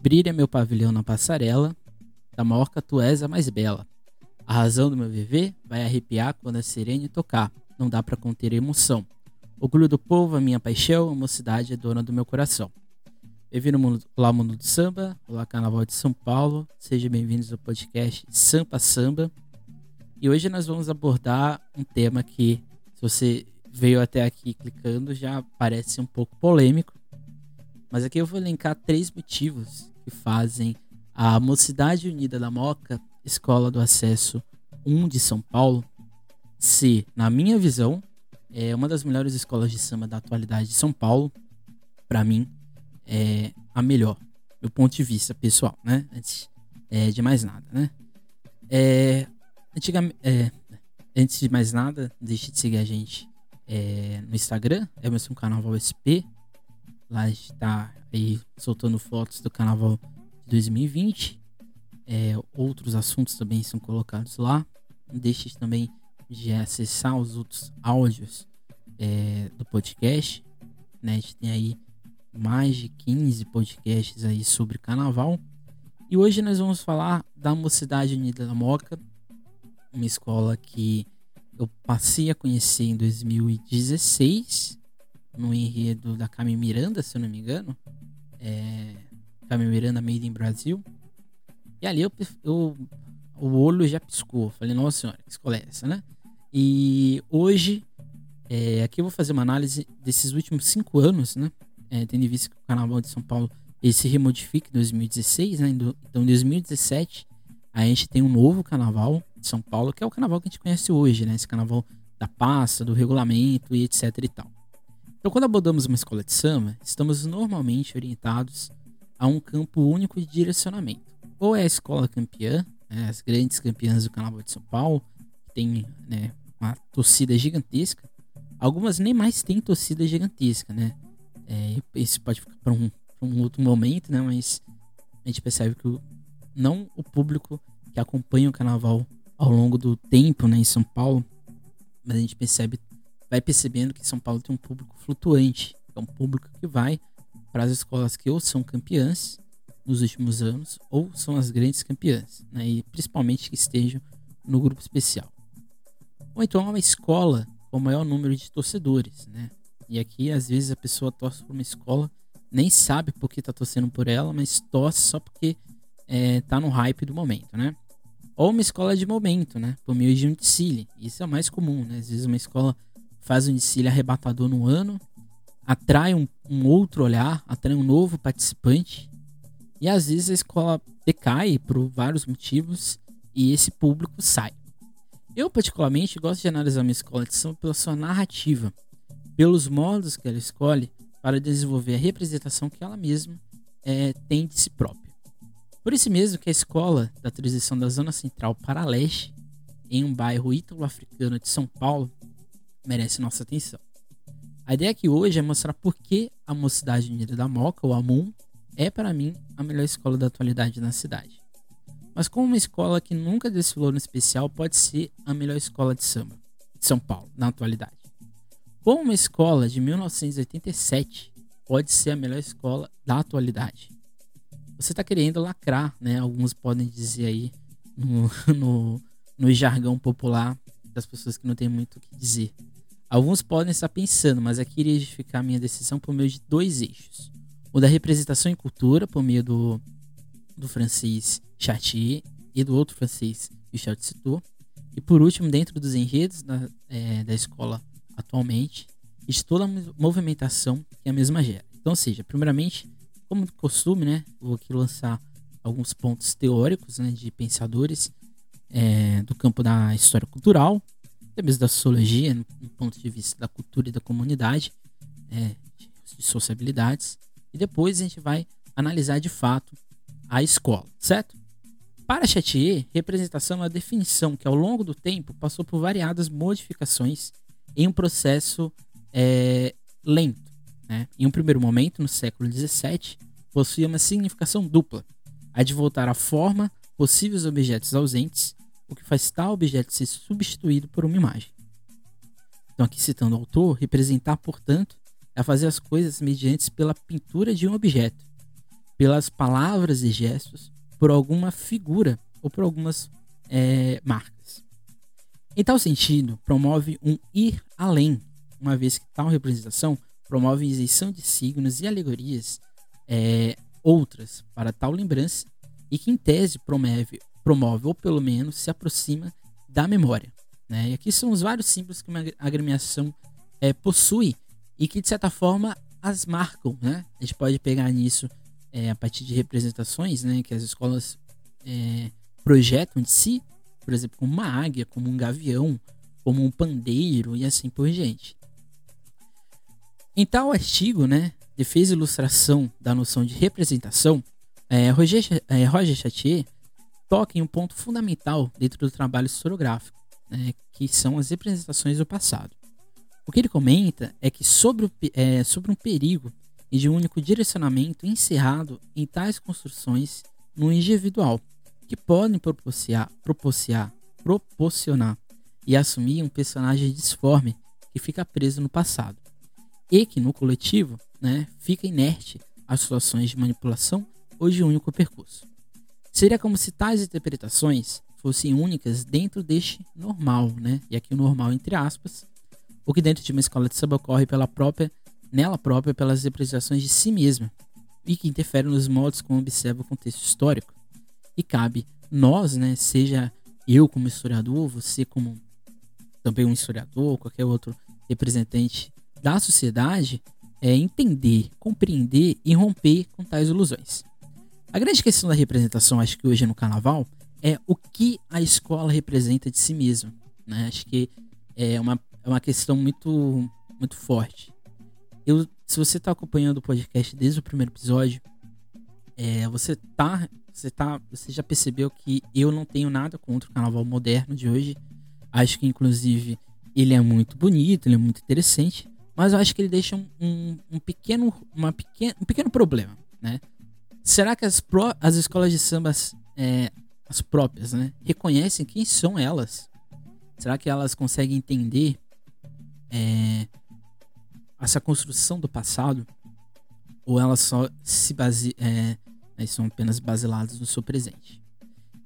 Brilha meu pavilhão na passarela, da morca tu és a mais bela. A razão do meu viver vai arrepiar quando a sirene tocar, não dá para conter a emoção. Orgulho do povo, a minha paixão, a mocidade é dona do meu coração. Bem-vindo Olá Mundo do Samba, Olá Carnaval de São Paulo, sejam bem-vindos ao podcast Sampa Samba. E hoje nós vamos abordar um tema que, se você veio até aqui clicando, já parece um pouco polêmico. Mas aqui eu vou elencar três motivos que fazem a Mocidade Unida da Moca, Escola do Acesso 1 de São Paulo, ser, na minha visão, é uma das melhores escolas de samba da atualidade de São Paulo. Para mim, é a melhor, do ponto de vista pessoal, né? Antes é, de mais nada, né? É, antigamente, é, antes de mais nada, deixe de seguir a gente é, no Instagram, é meu Carnaval SP. Lá a gente tá aí soltando fotos do Carnaval de 2020. É, outros assuntos também são colocados lá. Não deixe também de acessar os outros áudios é, do podcast. Né? A gente tem aí mais de 15 podcasts aí sobre carnaval. E hoje nós vamos falar da Mocidade Unida da Moca, uma escola que eu passei a conhecer em 2016, no enredo da Carmen Miranda, se eu não me engano. É, Miranda Made in Brasil. E ali eu, eu, o olho já piscou. Falei, nossa senhora, que escola é essa, né? E hoje, é, aqui eu vou fazer uma análise desses últimos cinco anos, né? É, tendo em vista que o Carnaval de São Paulo ele se remodifica em 2016, né? Então, em 2017, a gente tem um novo carnaval de São Paulo, que é o carnaval que a gente conhece hoje, né? Esse carnaval da pasta, do regulamento e etc e tal. Então, quando abordamos uma escola de samba, estamos normalmente orientados a um campo único de direcionamento. Ou é a escola campeã, né, as grandes campeãs do Carnaval de São Paulo, que tem né, uma torcida gigantesca. Algumas nem mais têm torcida gigantesca, né? É, isso pode ficar para um, um, outro momento, né? Mas a gente percebe que o, não o público que acompanha o Carnaval ao longo do tempo, né, em São Paulo, mas a gente percebe, vai percebendo que São Paulo tem um público flutuante, é um público que vai para as escolas que ou são campeãs nos últimos anos ou são as grandes campeãs, né, e principalmente que estejam no grupo especial. Ou então é uma escola com o maior número de torcedores, né? E aqui às vezes a pessoa torce por uma escola, nem sabe por que está torcendo por ela, mas torce só porque é, tá no hype do momento, né? Ou uma escola de momento, né? Por meio de um. Isso é o mais comum, né? Às vezes uma escola faz um desfile arrebatador no ano, atrai um, um outro olhar, atrai um novo participante. E às vezes a escola decai por vários motivos e esse público sai. Eu, particularmente, gosto de analisar uma escola de samba pela sua narrativa, pelos modos que ela escolhe para desenvolver a representação que ela mesma é, tem de si própria. Por isso mesmo que a escola da transição da Zona Central para Leste, em um bairro ítalo-africano de São Paulo, merece nossa atenção. A ideia aqui hoje é mostrar por que a Mocidade Unida da Moca, ou AMUN, é para mim a melhor escola da atualidade na cidade. Mas como uma escola que nunca desfilou no especial pode ser a melhor escola de samba de São Paulo na atualidade. Como uma escola de 1987 pode ser a melhor escola da atualidade você está querendo lacrar, né? Alguns podem dizer aí no, no, no jargão popular das pessoas que não tem muito o que dizer. Alguns podem estar pensando, mas aqui iria justificar minha decisão por meio de dois eixos. O da representação em cultura, por meio do, do francês Chartier e do outro francês Michel de. E por último, dentro dos enredos da, é, da escola atualmente, e de toda a movimentação que a mesma gera. Então, seja, primeiramente, como de costume, né, vou aqui lançar alguns pontos teóricos né, de pensadores é, do campo da história cultural, até mesmo da sociologia, no ponto de vista da cultura e da comunidade, é, de sociabilidades, e depois a gente vai analisar de fato a escola, certo? Para Chatier, representação é uma definição que ao longo do tempo passou por variadas modificações em um processo é, lento né, em um primeiro momento, no século XVII, possuía uma significação dupla, a de voltar à forma possíveis objetos ausentes, o que faz tal objeto ser substituído por uma imagem. Então, aqui citando o autor, representar, portanto, é fazer as coisas mediante pela pintura de um objeto. pelas palavras e gestos, por alguma figura ou por algumas é, marcas. Em tal sentido, promove um ir além, uma vez que tal representação promove a isenção de signos e alegorias é, outras para tal lembrança e que em tese promove, promove ou pelo menos se aproxima da memória. Né? E aqui são os vários símbolos que uma agremiação é, possui e que de certa forma as marcam. Né? A gente pode pegar nisso é, a partir de representações né, que as escolas é, projetam de si, por exemplo, como uma águia, como um gavião, como um pandeiro e assim por diante. Em tal artigo, né, defesa e ilustração da noção de representação, é, Roger, é, Roger Chatier toca em um ponto fundamental dentro do trabalho historiográfico, né, que são as representações do passado. O que ele comenta é que sobre, o, é, sobre um perigo e de um único direcionamento encerrado em tais construções no individual, que podem proporcionar, proporcionar, proporcionar e assumir um personagem disforme que fica preso no passado e que no coletivo né, fica inerte às situações de manipulação ou de único percurso. Seria como se tais interpretações fossem únicas dentro deste normal, né? E aqui o normal entre aspas, o que dentro de uma escola de samba ocorre pela própria, nela própria pelas representações de si mesma e que interfere nos modos como observa o contexto histórico. E cabe nós, né, seja eu como historiador, você como também um historiador, qualquer outro representante da sociedade é entender, compreender e romper com tais ilusões. A grande questão da representação, acho que hoje no carnaval, é o que a escola representa de si mesma. Né? Acho que é uma, é uma questão muito, muito forte. Eu, se você está acompanhando o podcast desde o primeiro episódio, é, você tá, você tá, você já percebeu que eu não tenho nada contra o carnaval moderno de hoje. Acho que inclusive ele é muito bonito, ele é muito interessante. Mas eu acho que ele deixa um, um, um pequeno, uma pequeno, um pequeno problema, né? Será que as, pro, as escolas de samba, é, as próprias, né, reconhecem quem são elas? Será que elas conseguem entender é, essa construção do passado? Ou elas só se baseiam, é, são apenas basiladas no seu presente?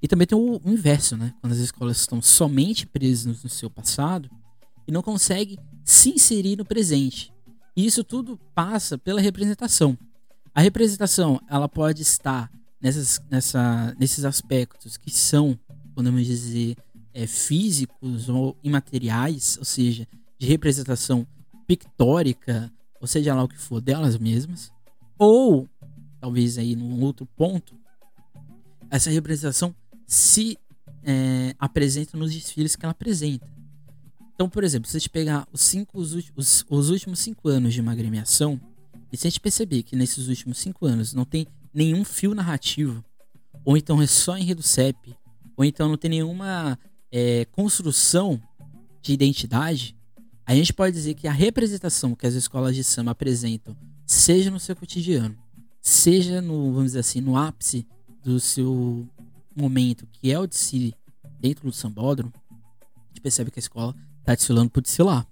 E também tem o, o inverso, né? Quando as escolas estão somente presas no seu passado e não conseguem se inserir no presente. E isso tudo passa pela representação. A representação ela pode estar nessas, nessa, nesses aspectos que são, podemos dizer, é, físicos ou imateriais, ou seja, de representação pictórica, ou seja lá o que for, delas mesmas, ou talvez aí num outro ponto, essa representação se é, apresenta nos desfiles que ela apresenta. Então, por exemplo, se a gente pegar os, cinco, os, os, os últimos cinco anos de uma agremiação, e se a gente perceber que nesses últimos cinco anos não tem nenhum fio narrativo, ou então é só enredo CEP, ou então não tem nenhuma é, construção de identidade, a gente pode dizer que a representação que as escolas de samba apresentam, seja no seu cotidiano, seja no, vamos dizer assim, no ápice do seu momento, que é o de si dentro do sambódromo, a gente percebe que a escola tá desfilando por desfilar.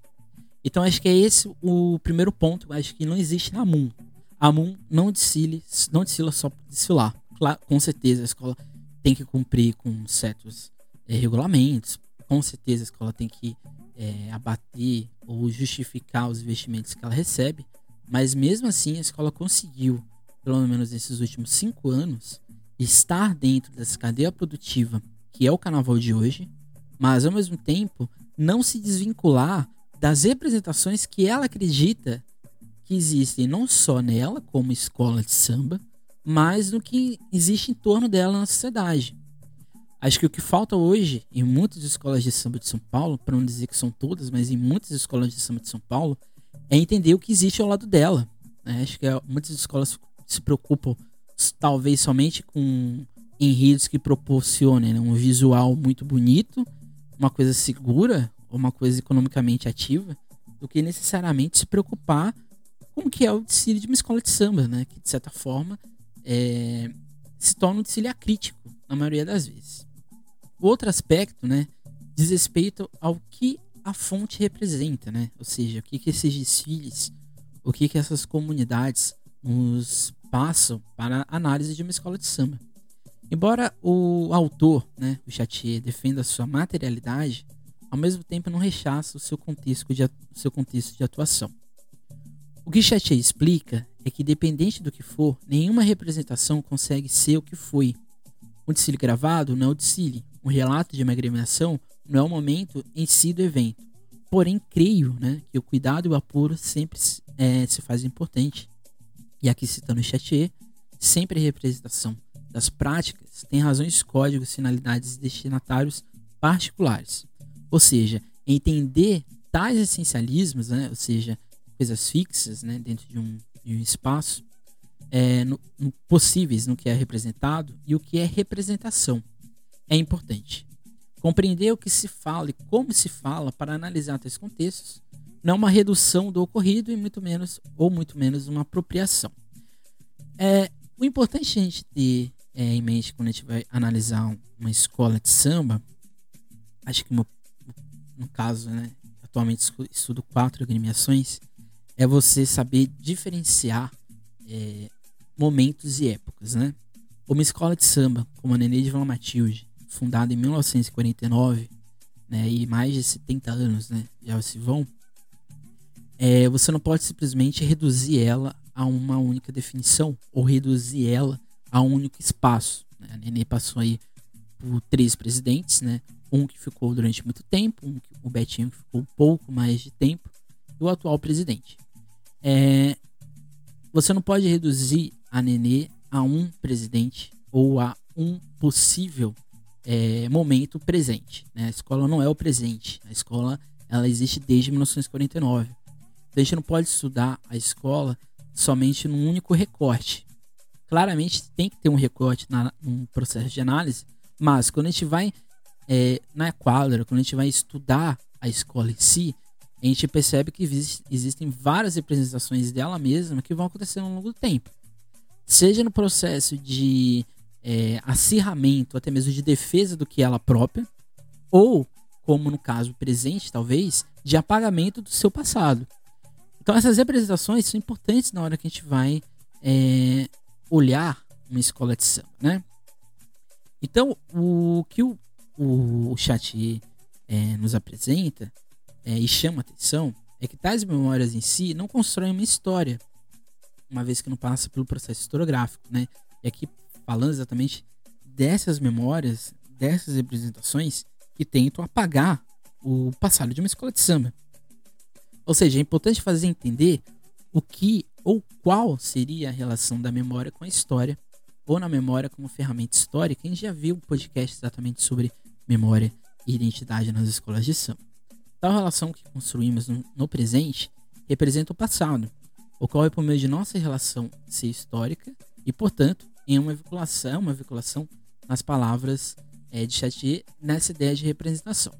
Então acho que é esse o primeiro ponto. Acho que não existe na MUN. A MUN não desfile, não desfila só por desfilar. Claro, com certeza a escola tem que cumprir com certos é, regulamentos. Com certeza a escola tem que é, abater ou justificar os investimentos que ela recebe. Mas mesmo assim a escola conseguiu, pelo menos nesses últimos cinco anos, estar dentro dessa cadeia produtiva que é o carnaval de hoje, mas ao mesmo tempo não se desvincular das representações que ela acredita que existem não só nela como escola de samba, mas no que existe em torno dela na sociedade. Acho que o que falta hoje em muitas escolas de samba de São Paulo, para não dizer que são todas, mas em muitas escolas de samba de São Paulo, é entender o que existe ao lado dela. Né? Acho que é, muitas escolas se preocupam talvez somente com enredos que proporcionem né, um visual muito bonito uma coisa segura, uma coisa economicamente ativa, do que necessariamente se preocupar com o que é o desfile de uma escola de samba, né? Que de certa forma é, se torna um desfile acrítico na maioria das vezes. O outro aspecto, né, diz respeito ao que a fonte representa, né? Ou seja, o que, que esses desfiles, o que, que essas comunidades nos espaço para análise de uma escola de samba. Embora o autor, né, o Chatier, defenda sua materialidade, ao mesmo tempo não rechaça o seu contexto de, seu contexto de atuação. O que Chatier explica é que, dependente do que for, nenhuma representação consegue ser o que foi. Um desfile gravado não é o desfile. Um relato de uma agremiação não é o momento em si do evento. Porém, creio né, que o cuidado e o apuro sempre é, se faz importante. E aqui citando Chatier, sempre a representação das práticas tem razões, códigos, finalidades e destinatários particulares. Ou seja, entender tais essencialismos, né, ou seja, coisas fixas né, dentro de um, de um espaço, é, no, no, possíveis no que é representado e o que é representação. É importante. Compreender o que se fala e como se fala para analisar tais contextos não é uma redução do ocorrido e muito menos ou muito menos uma apropriação. É, o importante a gente ter é, em mente quando a gente vai analisar uma escola de samba, acho que no, no caso, né, atualmente estudo quatro agremiações, é você saber diferenciar é, momentos e épocas, né? Uma escola de samba, como a Nenê de Vila Matilde, fundada em 1949, né, e mais de 70 anos, né, já se vão, é, você não pode simplesmente reduzir ela a uma única definição ou reduzir ela a um único espaço. Né? A Nenê passou aí por três presidentes, né? Um que ficou durante muito tempo, um que, o Betinho que ficou um pouco mais de tempo, e o atual presidente. É, você não pode reduzir a Nenê a um presidente ou a um possível é, momento presente. Né? A escola não é o presente. A escola ela existe desde 1949. Então a gente não pode estudar a escola somente num único recorte. Claramente tem que ter um recorte na, num processo de análise, mas quando a gente vai é, na quadra, quando a gente vai estudar a escola em si, a gente percebe que existe, existem várias representações dela mesma que vão acontecer ao longo do tempo. Seja no processo de é, acirramento, até mesmo de defesa do que ela própria, ou, como no caso presente, talvez, de apagamento do seu passado. Então, essas representações são importantes na hora que a gente vai é, olhar uma escola de samba, né? Então, o que o, o, o chat é, nos apresenta é, e chama atenção é que tais memórias em si não constroem uma história, uma vez que não passa pelo processo historiográfico, né? E aqui falando exatamente dessas memórias, dessas representações que tentam apagar o passado de uma escola de samba. Ou seja, é importante fazer entender o que ou qual seria a relação da memória com a história, ou na memória como ferramenta histórica. Gente já viu um podcast exatamente sobre memória e identidade nas escolas de samba. Tal relação que construímos no, no presente representa o passado, ocorre por meio de nossa relação ser histórica e, portanto, em uma vinculação, uma vinculação nas palavras é, de Chatier nessa ideia de representação.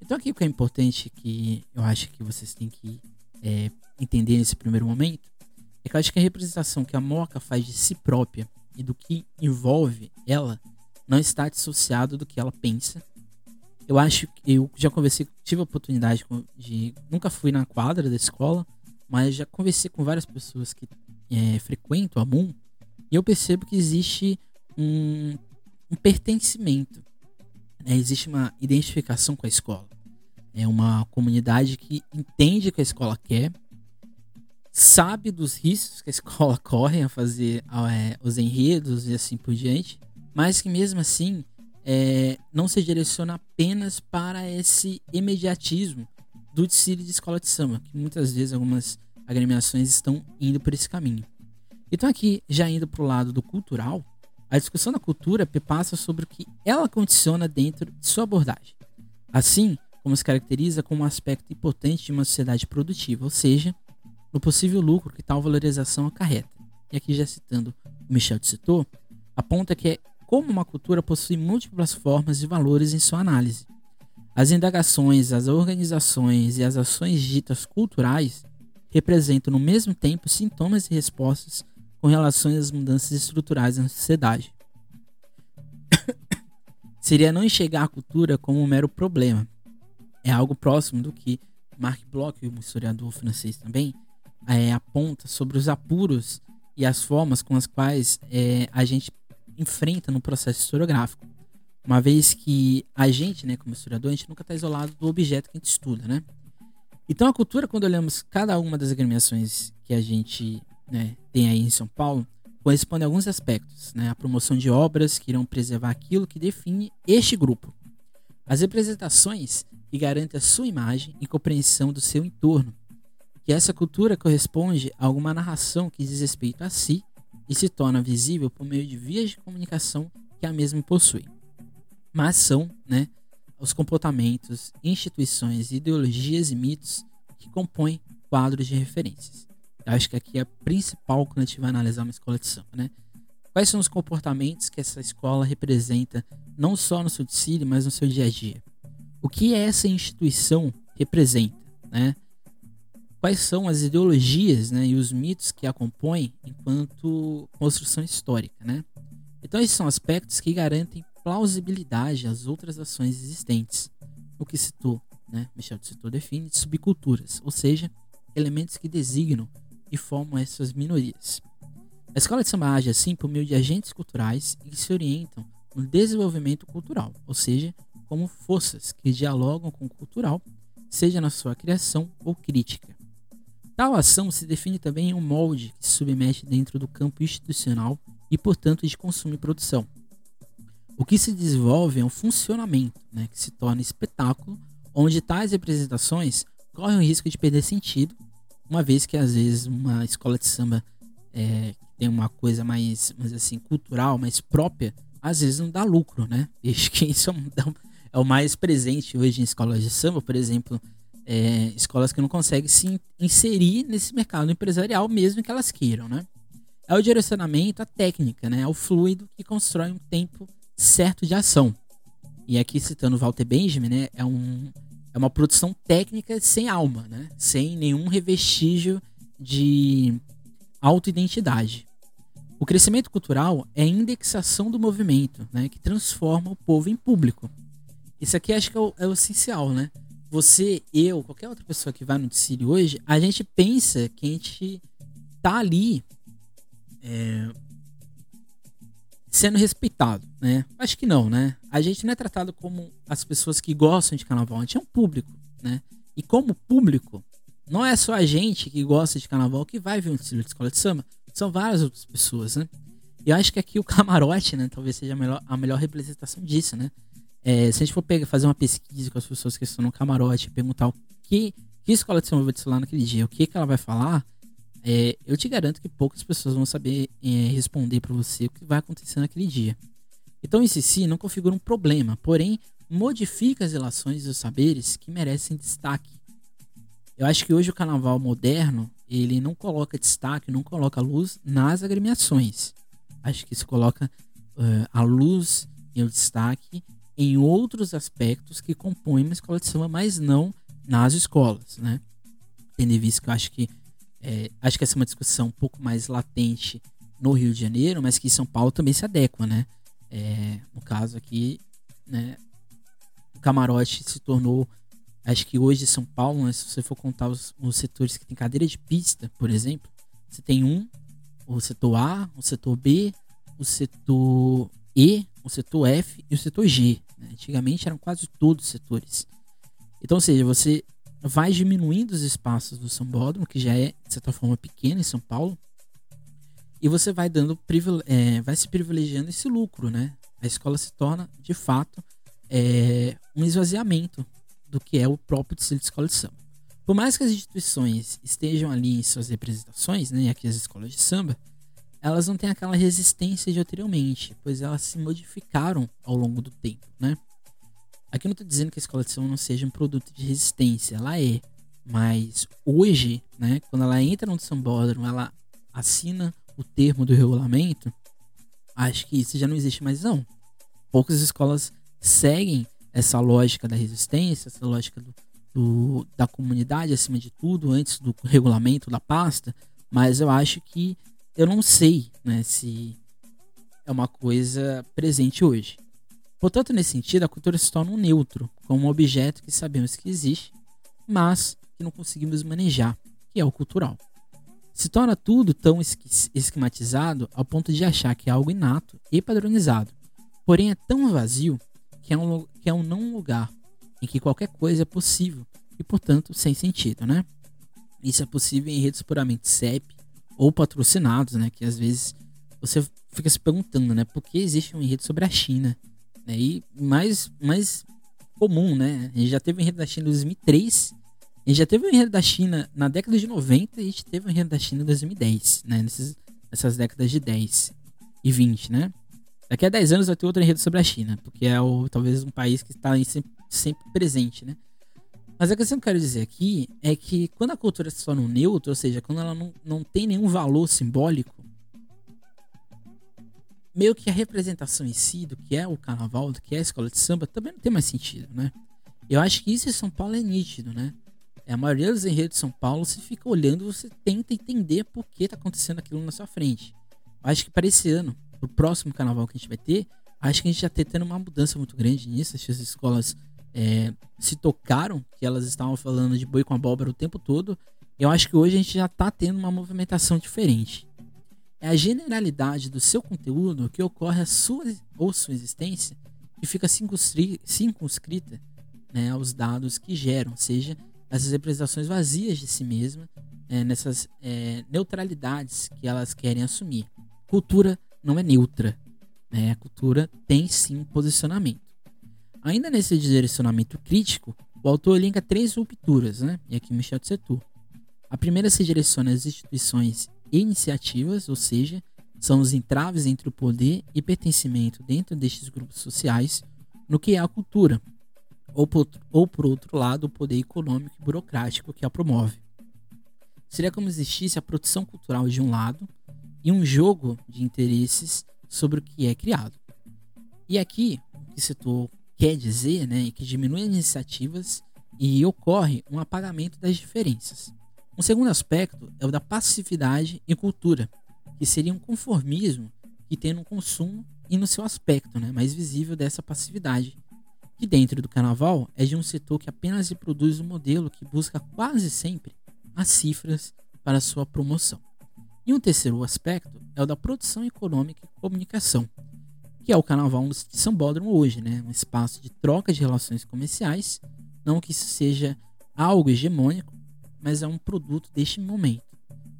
Então aqui o que é importante que eu acho que vocês têm que é, entender nesse primeiro momento é que eu acho que a representação que a Moca faz de si própria e do que envolve ela não está dissociado do que ela pensa. Eu acho que eu já conversei, tive a oportunidade de. Nunca fui na quadra da escola, mas já conversei com várias pessoas que é, frequentam a MUN e eu percebo que existe um, um pertencimento, né? existe uma identificação com a escola. É uma comunidade que entende o que a escola quer, sabe dos riscos que a escola corre a fazer é, os enredos e assim por diante, mas que mesmo assim é, não se direciona apenas para esse imediatismo do desfile de escola de samba, que muitas vezes algumas agremiações estão indo por esse caminho. Então aqui, já indo para o lado do cultural, a discussão da cultura passa sobre o que ela condiciona dentro de sua abordagem. Assim, como se caracteriza como um aspecto importante de uma sociedade produtiva, ou seja, no possível lucro que tal valorização acarreta. E aqui já citando o Michel de Citou, aponta que é como uma cultura possui múltiplas formas e valores em sua análise. As indagações, as organizações e as ações ditas culturais representam no mesmo tempo sintomas e respostas com relação às mudanças estruturais na sociedade. Seria não enxergar a cultura como um mero problema, é algo próximo do que Mark Bloch, um historiador francês também, é, aponta sobre os apuros e as formas com as quais é, a gente enfrenta no processo historiográfico. Uma vez que a gente, né, como historiador, a gente nunca está isolado do objeto que a gente estuda, né? Então a cultura, quando olhamos cada uma das agremiações que a gente né, tem aí em São Paulo, corresponde a alguns aspectos, né? A promoção de obras que irão preservar aquilo que define este grupo. As representações que garantem a sua imagem e compreensão do seu entorno. Que essa cultura corresponde a alguma narração que diz respeito a si e se torna visível por meio de vias de comunicação que a mesma possui mas são né, os comportamentos, instituições, ideologias e mitos que compõem quadros de referências. Eu acho que aqui é principal quando a gente vai analisar uma escola de samba, né? Quais são os comportamentos que essa escola representa, não só no seu desfile, mas no seu dia a dia? O que essa instituição representa, né? Quais são as ideologias né, e os mitos que a compõem enquanto construção histórica, né? Então esses são aspectos que garantem plausibilidade às outras ações existentes. O que citou, né, Michel citou, define subculturas, ou seja, elementos que designam e formam essas minorias. A escola de samba age assim por meio de agentes culturais que se orientam no desenvolvimento cultural, ou seja, como forças que dialogam com o cultural, seja na sua criação ou crítica. Tal ação se define também em um molde que se submete dentro do campo institucional e, portanto, de consumo e produção, o que se desenvolve é um funcionamento, né, que se torna espetáculo, onde tais representações correm o risco de perder sentido, uma vez que às vezes uma escola de samba é, tem uma coisa mais, mais assim, cultural, mais própria, às vezes não dá lucro, né? Acho que isso é, é o mais presente hoje em escolas de samba, por exemplo, é, escolas que não conseguem se inserir nesse mercado empresarial, mesmo que elas queiram, né? É o direcionamento, a técnica, né? É o fluido que constrói um tempo certo de ação. E aqui citando Walter Benjamin, né, é, um, é uma produção técnica sem alma, né, sem nenhum revestígio de autoidentidade. O crescimento cultural é a indexação do movimento, né, que transforma o povo em público. Isso aqui acho que é o, é o essencial, né? Você, eu, qualquer outra pessoa que vai no desfile hoje, a gente pensa que a gente tá ali é, sendo respeitado, né? Acho que não, né? A gente não é tratado como as pessoas que gostam de carnaval, a gente é um público, né? E como público, não é só a gente que gosta de carnaval que vai ver um estilo de escola de samba, são várias outras pessoas, né? E eu acho que aqui o camarote, né, talvez seja a melhor, a melhor representação disso, né? É, se a gente for pegar, fazer uma pesquisa com as pessoas que estão no camarote, perguntar o que, que escola de samba vai desfilar naquele dia, o que, que ela vai falar, é, eu te garanto que poucas pessoas vão saber é, responder para você o que vai acontecer naquele dia. Então, esse si não configura um problema, porém modifica as relações dos saberes que merecem destaque. Eu acho que hoje o carnaval moderno ele não coloca destaque, não coloca luz nas agremiações. Acho que se coloca uh, a luz e o destaque em outros aspectos que compõem uma escola de samba, mas não nas escolas, né? Tendo em vista que eu acho que é, acho que essa é uma discussão um pouco mais latente no Rio de Janeiro, mas que São Paulo também se adequa, né? É, no caso aqui, né, o camarote se tornou, acho que hoje São Paulo, né, se você for contar os, os setores que tem cadeira de pista, por exemplo, você tem um, o setor A, o setor B, o setor E, o setor F e o setor G. Né? Antigamente eram quase todos setores. Então, ou seja, você vai diminuindo os espaços do sambódromo, que já é, de certa forma, pequeno em São Paulo, e você vai dando é, vai se privilegiando esse lucro, né? A escola se torna, de fato, é, um esvaziamento do que é o próprio distrito de escola de samba. Por mais que as instituições estejam ali em suas representações, né, aqui as escolas de samba, elas não têm aquela resistência de anteriormente, pois elas se modificaram ao longo do tempo, né? Aqui eu não estou dizendo que a escola de samba não seja um produto de resistência, ela é. Mas hoje, né, quando ela entra no sambódromo, ela assina o termo do regulamento, acho que isso já não existe mais não. Poucas escolas seguem essa lógica da resistência, essa lógica do, do, da comunidade acima de tudo, antes do regulamento da pasta, mas eu acho que eu não sei né, se é uma coisa presente hoje. Portanto, nesse sentido, a cultura se torna um neutro, como um objeto que sabemos que existe, mas que não conseguimos manejar, que é o cultural. Se torna tudo tão esquematizado ao ponto de achar que é algo inato e padronizado. Porém, é tão vazio que é um, que é um não lugar em que qualquer coisa é possível e, portanto, sem sentido, né? Isso é possível em redes puramente CEP ou patrocinados, né? Que às vezes você fica se perguntando, né? Por que existe um enredo sobre a China? Né? E mais, mais comum, né? A gente já teve um enredo da China em 2003, a gente já teve um enredo da China na década de 90 e a gente teve um enredo da China em 2010, né? Nessas, nessas décadas de 10 e 20, né? Daqui a 10 anos vai ter outro enredo sobre a China, porque é o, talvez um país que está sempre, sempre presente, né? Mas a questão que eu quero dizer aqui é que quando a cultura se torna um neutro, ou seja, quando ela não, não tem nenhum valor simbólico, meio que a representação em si do que é o carnaval, do que é a escola de samba, também não tem mais sentido, né? Eu acho que isso em São Paulo é nítido, né? É, a maioria dos enredos de São Paulo, você fica olhando, você tenta entender por que tá acontecendo aquilo na sua frente. Eu acho que para esse ano, pro próximo carnaval que a gente vai ter, acho que a gente já tá tendo uma mudança muito grande nisso. As escolas é, se tocaram que elas estavam falando de boi com abóbora o tempo todo. Eu acho que hoje a gente já tá tendo uma movimentação diferente é a generalidade do seu conteúdo que ocorre a sua ou sua existência que fica circunscrita né, aos dados que geram, seja, essas representações vazias de si mesma, é, nessas é, neutralidades que elas querem assumir. Cultura não é neutra, né? a cultura tem sim posicionamento. Ainda nesse direcionamento crítico, o autor elenca três rupturas, né? e aqui Michel de Setor. A primeira se direciona às instituições iniciativas, ou seja, são os entraves entre o poder e pertencimento dentro destes grupos sociais no que é a cultura, ou por, ou por outro lado, o poder econômico e burocrático que a promove. Seria como existisse a produção cultural de um lado e um jogo de interesses sobre o que é criado. E aqui, o que setor quer dizer né, que diminui as iniciativas e ocorre um apagamento das diferenças. Um segundo aspecto é o da passividade e cultura, que seria um conformismo que tem no consumo e no seu aspecto né, mais visível dessa passividade, que dentro do carnaval é de um setor que apenas reproduz um modelo que busca quase sempre as cifras para sua promoção. E um terceiro aspecto é o da produção econômica e comunicação, que é o carnaval de São Bódromo hoje, né? um espaço de troca de relações comerciais, não que isso seja algo hegemônico, mas é um produto deste momento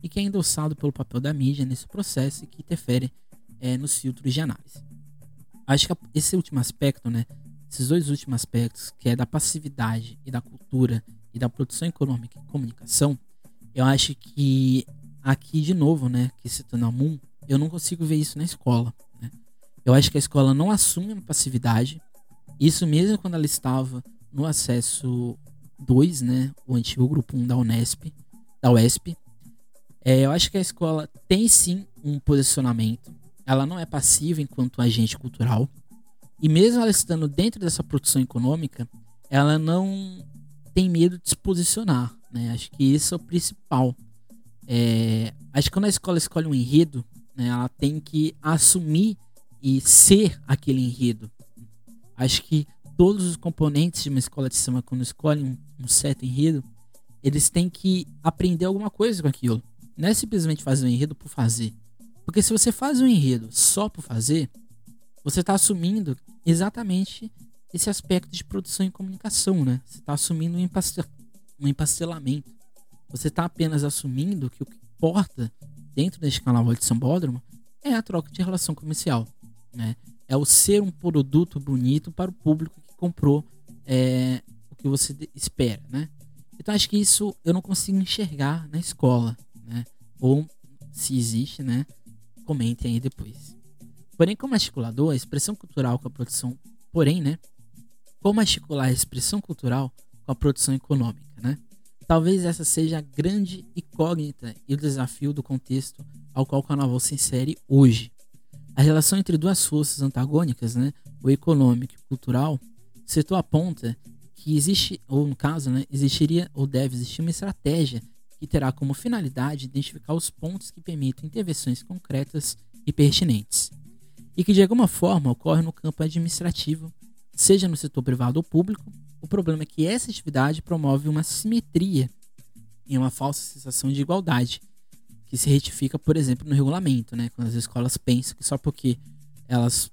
e que é endossado pelo papel da mídia nesse processo e que interfere é, nos filtros de análise. Acho que esse último aspecto, né, esses dois últimos aspectos, que é da passividade e da cultura e da produção econômica e comunicação, eu acho que aqui de novo, né, que citando a Moon, eu não consigo ver isso na escola. Eu acho que a escola não assume uma passividade, isso mesmo quando ela estava no acesso 2, né, o antigo grupo 1 da Unesp, da UESP. É, eu acho que a escola tem sim um posicionamento. Ela não é passiva enquanto agente cultural. E mesmo ela estando dentro dessa produção econômica, ela não tem medo de se posicionar. Né? Acho que isso é o principal. É, acho que quando a escola escolhe um enredo, né, ela tem que assumir e ser aquele enredo. Acho que todos os componentes de uma escola de samba, quando escolhem um, certo enredo, eles têm que aprender alguma coisa com aquilo. Não é simplesmente fazer um enredo por fazer. Porque se você faz um enredo só por fazer, você está assumindo exatamente esse aspecto de produção e comunicação, né? Você está assumindo um, empastel, empastelamento. Você está apenas assumindo que o que importa dentro deste canal de Sambódromo é a troca de relação comercial, né? É o ser um produto bonito para o público comprou é, o que você espera, né? Então acho que isso eu não consigo enxergar na escola, né? Ou se existe, né? Comentem aí depois. Porém, como articulador, a expressão cultural com a produção, porém, né? Como articular a expressão cultural com a produção econômica, né? Talvez essa seja a grande incógnita e o desafio do contexto ao qual o carnaval se insere hoje. A relação entre duas forças antagônicas, né, o econômico e o cultural, setor aponta que existe, ou no caso, né, existiria ou deve existir uma estratégia que terá como finalidade identificar os pontos que permitem intervenções concretas e pertinentes, e que de alguma forma ocorre no campo administrativo, seja no setor privado ou público. O problema é que essa atividade promove uma simetria e uma falsa sensação de igualdade, que se retifica, por exemplo, no regulamento, né? Quando as escolas pensam que só porque elas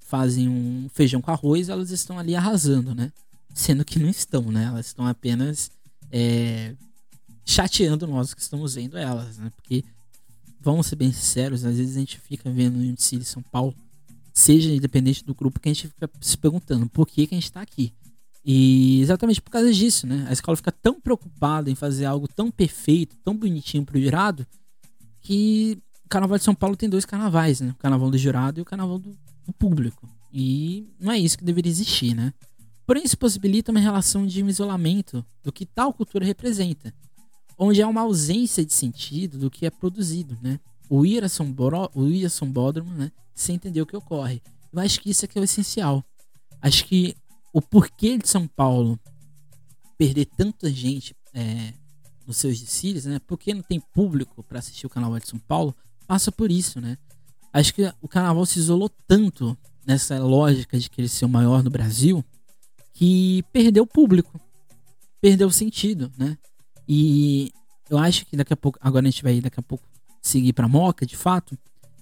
fazem um feijão com arroz, elas estão ali arrasando, né? Sendo que não estão, né? Elas estão apenas é, chateando nós que estamos vendo elas, né? Porque, vamos ser bem sinceros, às vezes a gente fica vendo em City São Paulo, seja independente do grupo, que a gente fica se perguntando por que, que a gente está aqui. E exatamente por causa disso, né? A escola fica tão preocupada em fazer algo tão perfeito, tão bonitinho pro jurado, que o Carnaval de São Paulo tem dois carnavais, né? O Carnaval do jurado e o Carnaval do, do público. E não é isso que deveria existir, né? Porém, isso possibilita uma relação de um isolamento do que tal cultura representa, onde há uma ausência de sentido do que é produzido, né? O ir São Bódromo, né? Sem entender o que ocorre. Eu acho que isso é é o essencial. Acho que o porquê de São Paulo perder tanta gente é, nos seus desfiles, né? Porque não tem público para assistir o Carnaval de São Paulo, passa por isso, né? Acho que o Carnaval se isolou tanto nessa lógica de querer ser o maior no Brasil que perdeu o público, perdeu o sentido, né? E eu acho que daqui a pouco, agora a gente vai daqui a pouco seguir para Moca, de fato.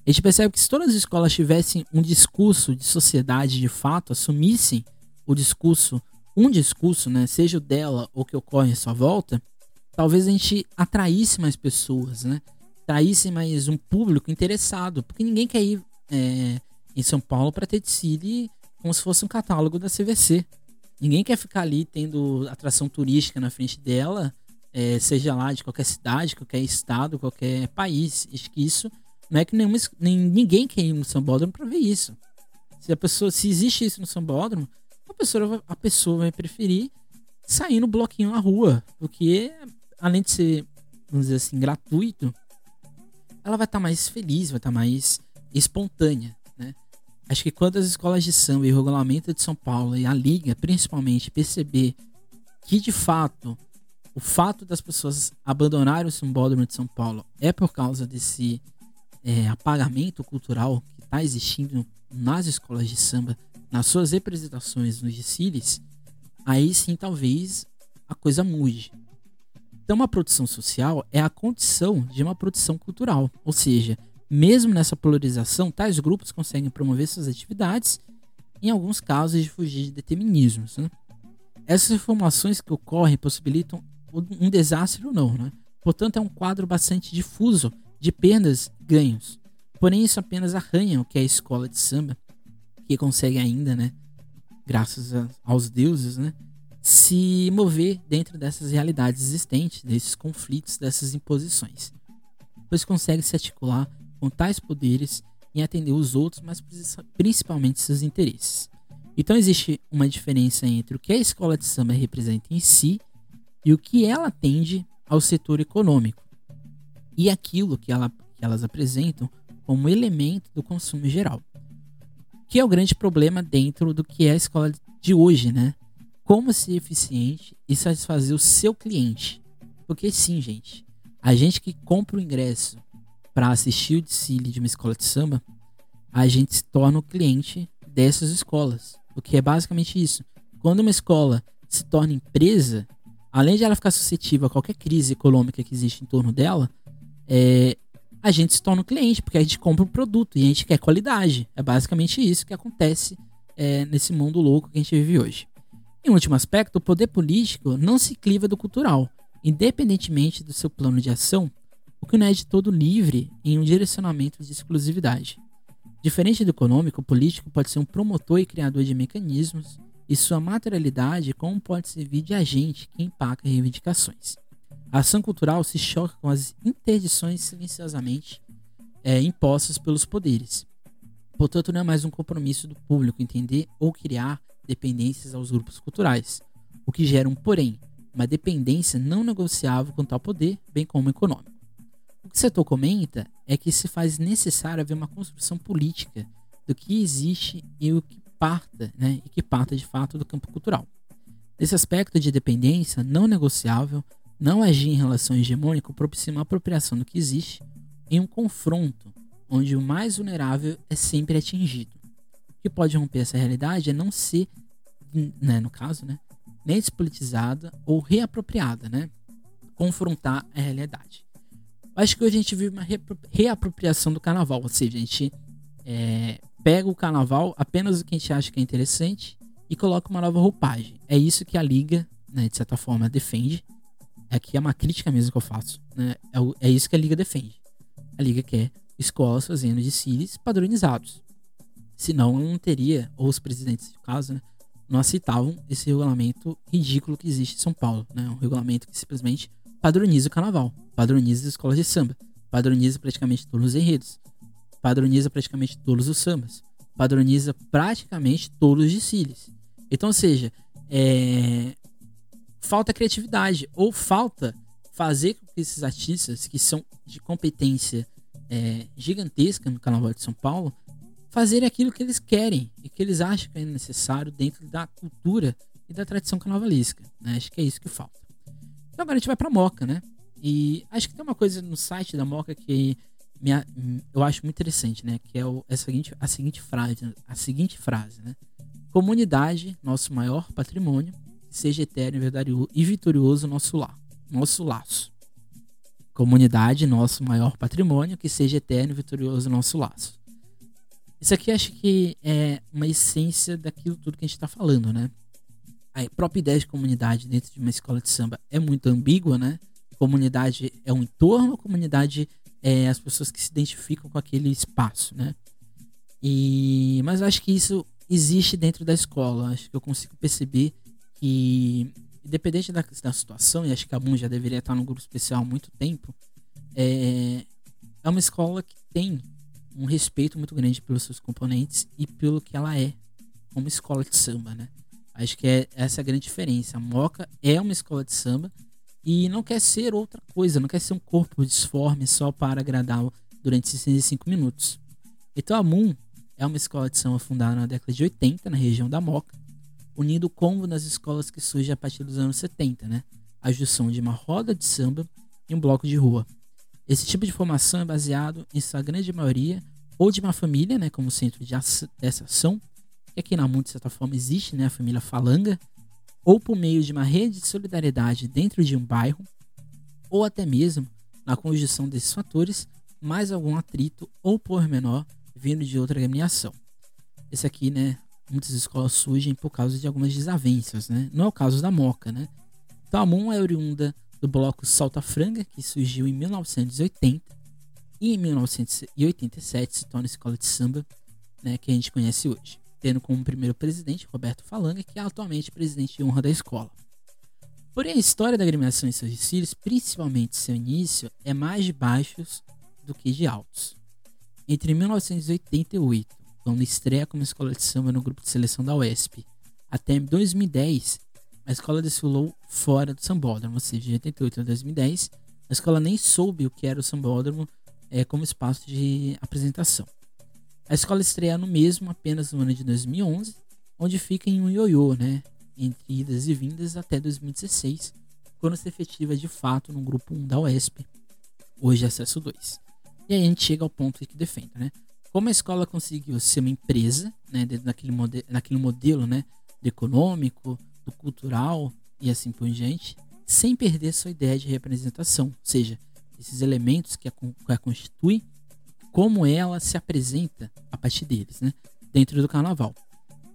A gente percebe que se todas as escolas tivessem um discurso de sociedade de fato, assumissem o discurso, um discurso, né, seja o dela ou que ocorre à sua volta, talvez a gente atraísse mais pessoas, né? Atraísse mais um público interessado, porque ninguém quer ir é, em São Paulo para ter desfile como se fosse um catálogo da CVC. Ninguém quer ficar ali tendo atração turística na frente dela, é, seja lá de qualquer cidade, qualquer estado, qualquer país. Acho que isso não é que nem, ninguém quer ir no Sambódromo para ver isso. Se a pessoa, se existe isso no Sambódromo, a pessoa, a pessoa vai preferir sair no bloquinho na rua, porque além de ser, vamos dizer assim, gratuito, ela vai estar tá mais feliz, vai estar tá mais espontânea, né? Acho que quando as escolas de samba e o regulamento de São Paulo e a liga, principalmente, perceber que de fato o fato das pessoas abandonarem o sambódromo de São Paulo é por causa desse é, apagamento cultural que está existindo nas escolas de samba nas suas representações nos desfiles, aí sim talvez a coisa mude. Então, uma produção social é a condição de uma produção cultural, ou seja, mesmo nessa polarização, tais grupos conseguem promover suas atividades, em alguns casos de fugir de determinismos. Né? Essas informações que ocorrem possibilitam um desastre ou não, né? Portanto, é um quadro bastante difuso de perdas e ganhos. Porém, isso apenas arranha o que é a escola de samba que consegue ainda, né, graças aos deuses, né, se mover dentro dessas realidades existentes, desses conflitos, dessas imposições. Pois consegue se articular com tais poderes em atender os outros, mas principalmente seus interesses. Então existe uma diferença entre o que a escola de samba representa em si e o que ela atende ao setor econômico e aquilo que, ela, que elas apresentam como elemento do consumo geral que é o grande problema dentro do que é a escola de hoje, né? Como ser eficiente e satisfazer o seu cliente. Porque sim, gente, a gente que compra o ingresso para assistir o desfile de uma escola de samba, a gente se torna o cliente dessas escolas. O que é basicamente isso. Quando uma escola se torna empresa, além de ela ficar suscetível a qualquer crise econômica que existe em torno dela, é, a gente se torna um cliente, porque a gente compra um produto e a gente quer qualidade. É basicamente isso que acontece é, nesse mundo louco que a gente vive hoje. Em último aspecto, o poder político não se cliva do cultural, independentemente do seu plano de ação, o que não é de todo livre em um direcionamento de exclusividade. Diferente do econômico, o político pode ser um promotor e criador de mecanismos, e sua materialidade como pode servir de agente que empaca reivindicações. A ação cultural se choca com as interdições silenciosamente é, impostas pelos poderes. Portanto, não é mais um compromisso do público entender ou criar dependências aos grupos culturais, o que gera um porém, uma dependência não negociável quanto ao poder, bem como econômico. O que o setor comenta é que se faz necessário haver uma construção política do que existe e o que parta, né, e que parta de fato do campo cultural. Nesse aspecto de dependência não negociável, não agir em relação hegemônica propicia uma apropriação do que existe em um confronto onde o mais vulnerável é sempre atingido. O que pode romper essa realidade é não ser, né, no caso, né, nem despolitizada ou reapropriada, né? Confrontar a realidade. Acho que hoje a gente vive uma reapropriação do carnaval, ou seja, a gente é, pega o carnaval apenas o que a gente acha que é interessante e coloca uma nova roupagem. É isso que a liga, né, de certa forma, defende. Aqui é uma crítica mesmo que eu faço. Né? É, é isso que a liga defende. A liga quer escolas fazendo desfiles padronizados. Senão não teria, ou os presidentes, no caso, né, não aceitavam esse regulamento ridículo que existe em São Paulo. Né? Um regulamento que simplesmente padroniza o carnaval, padroniza as escolas de samba, padroniza praticamente todos os enredos, padroniza praticamente todos os sambas, padroniza praticamente todos os desfiles. Então, ou seja, é... falta criatividade ou falta fazer com que esses artistas que são de competência é, gigantesca no Carnaval de São Paulo fazerem aquilo que eles querem e que eles acham que é necessário dentro da cultura e da tradição carnavalesca. Né? Acho que é isso que falta. Então agora a gente vai pra Moca, né? E acho que tem uma coisa no site da Moca que me, eu acho muito interessante, né? Que é o, a, seguinte, a seguinte frase, a seguinte frase, né? Comunidade, nosso maior patrimônio, seja eterno e vitorioso nosso lar, nosso laço. Comunidade, nosso maior patrimônio, que seja eterno e vitorioso nosso laço. Isso aqui acho que é uma essência daquilo tudo que a gente está falando, né? A própria ideia de comunidade dentro de uma escola de samba é muito ambígua, né? Comunidade é um entorno, comunidade é as pessoas que se identificam com aquele espaço, né? E mas acho que isso existe dentro da escola. Acho que eu consigo perceber que independente da, da situação, e acho que a Moon já deveria estar no grupo especial há muito tempo, é, é uma escola que tem um respeito muito grande pelos seus componentes e pelo que ela é como escola de samba, né? Acho que é essa a grande diferença. A Moca é uma escola de samba e não quer ser outra coisa, não quer ser um corpo disforme só para agradar durante 65 minutos. Então a Moon é uma escola de samba fundada na década de 80 na região da Moca, unindo o combo das escolas que surge a partir dos anos 70, né? A junção de uma roda de samba e um bloco de rua. Esse tipo de formação é baseado, em sua grande maioria, ou de uma família, né, como centro de dessa ação, que aqui na MUN, de certa forma, existe, né, a família Falanga, ou por meio de uma rede de solidariedade dentro de um bairro, ou até mesmo na conjunção desses fatores, mais algum atrito ou pormenor vindo de outra agremiação. Esse aqui, né, muitas escolas surgem por causa de algumas desavenças, né? Não é o caso da Moca, né? Então a MUN é oriunda do bloco Salta Franga, que surgiu em 1980, e em 1987 se torna escola de samba né, que a gente conhece hoje, tendo como primeiro presidente Roberto Falanga, que é atualmente presidente de honra da escola. Porém, a história da agremiação em seus desfiles, principalmente seu início, é mais de baixos do que de altos. Entre 1988, quando estreia como escola de samba no grupo de seleção da UESP, até 2010, a escola desfilou fora do sambódromo, ou seja, de 88 a 2010, a escola nem soube o que era o sambódromo é, como espaço de apresentação. A escola estreia no mesmo apenas no ano de 2011, onde fica em um ioiô, né, entre idas e vindas até 2016, quando se efetiva de fato no grupo 1 da UESP, hoje acesso 2. E aí a gente chega ao ponto que defende, né? Como a escola conseguiu ser uma empresa, né, dentro daquele, mode naquele modelo, né, econômico, cultural e assim por diante, sem perder sua ideia de representação, ou seja, esses elementos que a, que a constitui, como ela se apresenta a partir deles, né, dentro do carnaval.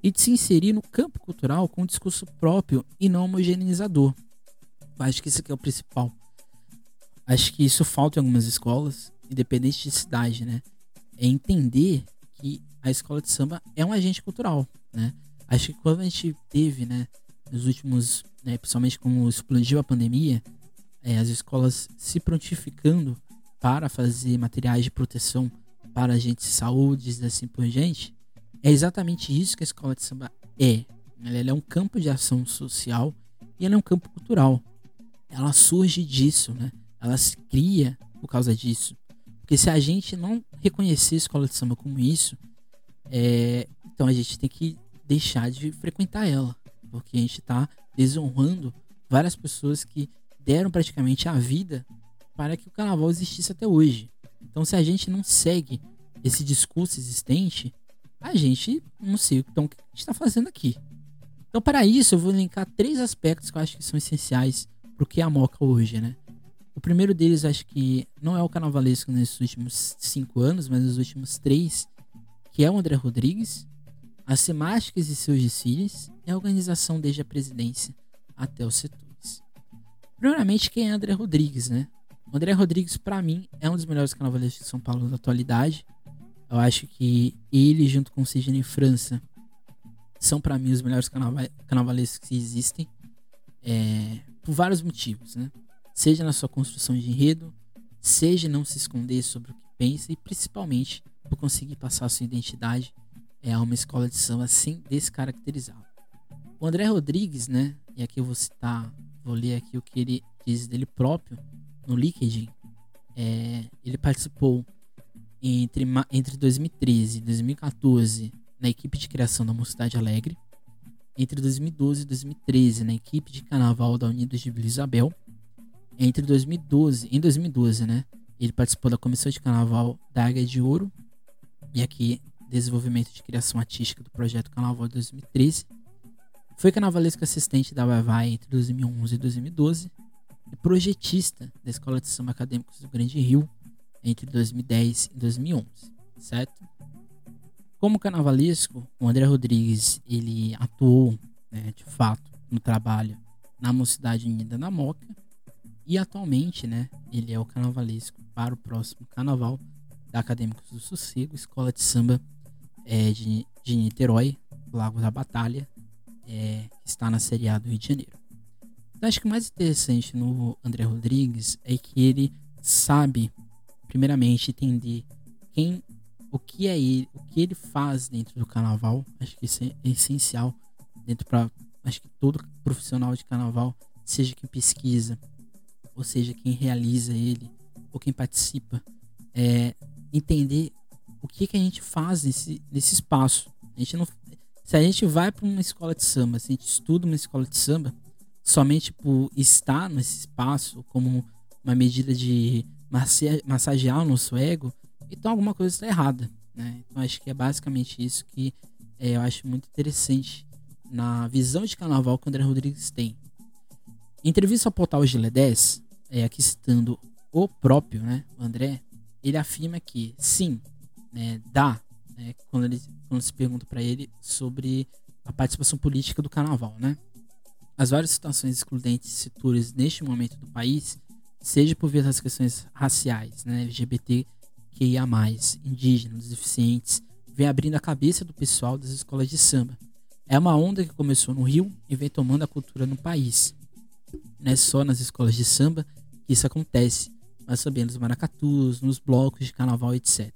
E de se inserir no campo cultural com um discurso próprio e não homogeneizador. Acho que isso é o principal. Acho que isso falta em algumas escolas, independente de cidade, né? É entender que a escola de samba é um agente cultural, né? Acho que quando a gente teve, né, nos últimos, né, principalmente como explodiu a pandemia, é, as escolas se prontificando para fazer materiais de proteção para agentes de saúde e assim por diante, é exatamente isso que a escola de samba é. Ela é um campo de ação social e ela é um campo cultural. Ela surge disso, né? Ela se cria por causa disso. Porque se a gente não reconhecer a escola de samba como isso, é, então a gente tem que deixar de frequentar ela porque a gente está desonrando várias pessoas que deram praticamente a vida para que o carnaval existisse até hoje. Então, se a gente não segue esse discurso existente, a gente não sei então, o que a gente está fazendo aqui. Então, para isso, eu vou linkar três aspectos que eu acho que são essenciais para o que é a Moca hoje, né? O primeiro deles, acho que não é o carnavalesco nesses últimos cinco anos, mas nos últimos três, que é o André Rodrigues, as temáticas de seus desfiles organização desde a presidência até os setores. Primeiramente, quem é André Rodrigues, né? O André Rodrigues, para mim, é um dos melhores carnavalescos de São Paulo da atualidade. Eu acho que ele, junto com o Sidney França, são para mim os melhores carnavalescos que existem. É, por vários motivos, né? Seja na sua construção de enredo, seja não se esconder sobre o que pensa e principalmente por conseguir passar sua identidade é, a uma escola de samba sem descaracterizá-la. O André Rodrigues, né? E aqui eu vou citar, vou ler aqui o que ele diz dele próprio no LinkedIn. É, ele participou entre, entre 2013 e 2014 na equipe de criação da Mocidade Alegre, entre 2012 e 2013 na equipe de carnaval da Unidos de Vila Isabel, entre 2012, em 2012, né, ele participou da comissão de carnaval da Águia de Ouro e aqui desenvolvimento de criação artística do projeto Carnaval de 2013. Foi carnavalesco assistente da Vai entre 2011 e 2012 e projetista da Escola de Samba Acadêmicos do Grande Rio entre 2010 e 2011, certo? Como carnavalesco, o André Rodrigues ele atuou, né, de fato, no trabalho na Mocidade Unida da Moca e atualmente, né, ele é o carnavalesco para o próximo carnaval da Acadêmicos do Sossego, Escola de Samba é, de, de Niterói, Lago da Batalha, é, está na Série A do Rio de Janeiro. Então, acho que o mais interessante no André Rodrigues é que ele sabe, primeiramente, entender quem, o que é ele, o que ele faz dentro do carnaval. Acho que isso é essencial dentro para, acho que todo profissional de carnaval, seja quem pesquisa, ou seja quem realiza ele, ou quem participa, é, entender o que, que a gente faz nesse, nesse espaço. A gente não, se a gente vai para uma escola de samba, se a gente estuda uma escola de samba, somente por estar nesse espaço como uma medida de massagear o nosso ego, então alguma coisa está errada. Né? Então acho que é basicamente isso que é, eu acho muito interessante na visão de carnaval que o André Rodrigues tem. Em entrevista ao portal Gile 10, é, aqui citando o próprio né, o André, ele afirma que sim, né, dá, né, quando, ele, quando se pergunta para ele sobre a participação política do carnaval, né? As várias situações excludentes e setores neste momento do país, seja por via das questões raciais, né, LGBT, QIA+, indígenas, deficientes, vem abrindo a cabeça do pessoal das escolas de samba. É uma onda que começou no Rio e vem tomando a cultura no país. Não é só nas escolas de samba que isso acontece, mas também nos maracatus, nos blocos de carnaval, etc.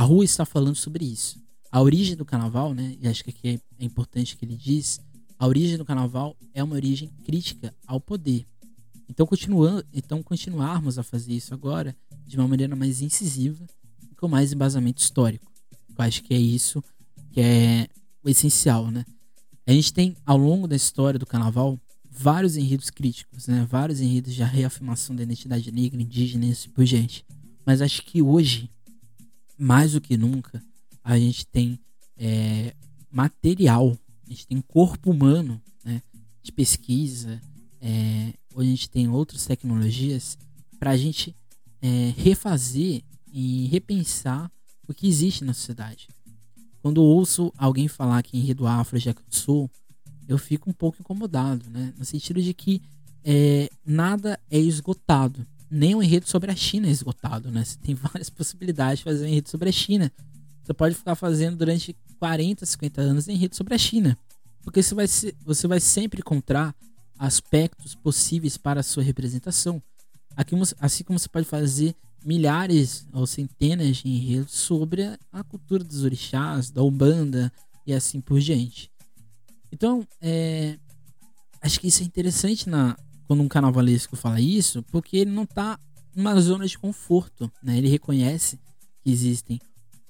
A rua está falando sobre isso. A origem do carnaval, né? E acho que aqui é importante que ele diz, a origem do carnaval é uma origem crítica ao poder. Então, continuando, então continuarmos a fazer isso agora de uma maneira mais incisiva e com mais embasamento histórico. Eu acho que é isso que é o essencial, né? A gente tem ao longo da história do carnaval vários enredos críticos, né? Vários enredos de reafirmação da identidade negra, indígena e assim por gente. Mas acho que hoje mais do que nunca, a gente tem é, material, a gente tem corpo humano né, de pesquisa, é, ou a gente tem outras tecnologias para a gente é, refazer e repensar o que existe na sociedade. Quando ouço alguém falar que enredo afro já cansou, eu fico um pouco incomodado, né? No sentido de que é, nada é esgotado nem um enredo sobre a China é esgotado, né? Você tem várias possibilidades de fazer um enredo sobre a China. Você pode ficar fazendo durante 40, 50 anos enredo sobre a China. Porque você vai, você vai sempre encontrar aspectos possíveis para a sua representação. Aqui, assim como você pode fazer milhares ou centenas de enredos sobre a cultura dos orixás, da Umbanda e assim por diante. Então, é, acho que isso é interessante na, quando um carnavalesco fala isso, porque ele não está numa zona de conforto, né? Ele reconhece que existem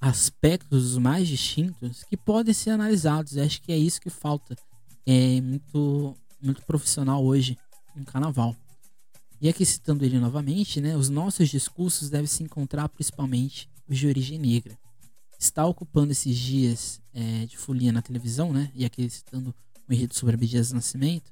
aspectos mais distintos que podem ser analisados. Eu acho que é isso que falta. É muito, muito profissional hoje no carnaval. E aqui citando ele novamente, né, os nossos discursos devem se encontrar principalmente os de origem negra. Está ocupando esses dias é, de folia na televisão, né, e aqui citando o enredo sobre Abdias Nascimento,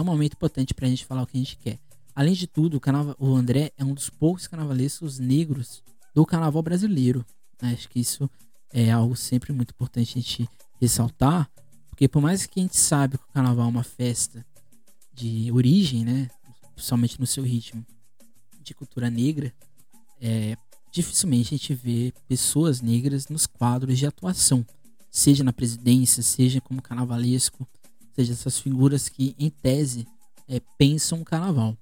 é um momento importante para a gente falar o que a gente quer. Além de tudo, o, carnaval, o André é um dos poucos carnavalescos negros do carnaval brasileiro. Né? Acho que isso é algo sempre muito importante a gente ressaltar, porque por mais que a gente sabe que o carnaval é uma festa de origem, né, principalmente no seu ritmo de cultura negra, é, dificilmente a gente vê pessoas negras nos quadros de atuação, seja na presidência, seja como carnavalesco, seja essas figuras que, em tese, é, pensam o carnaval.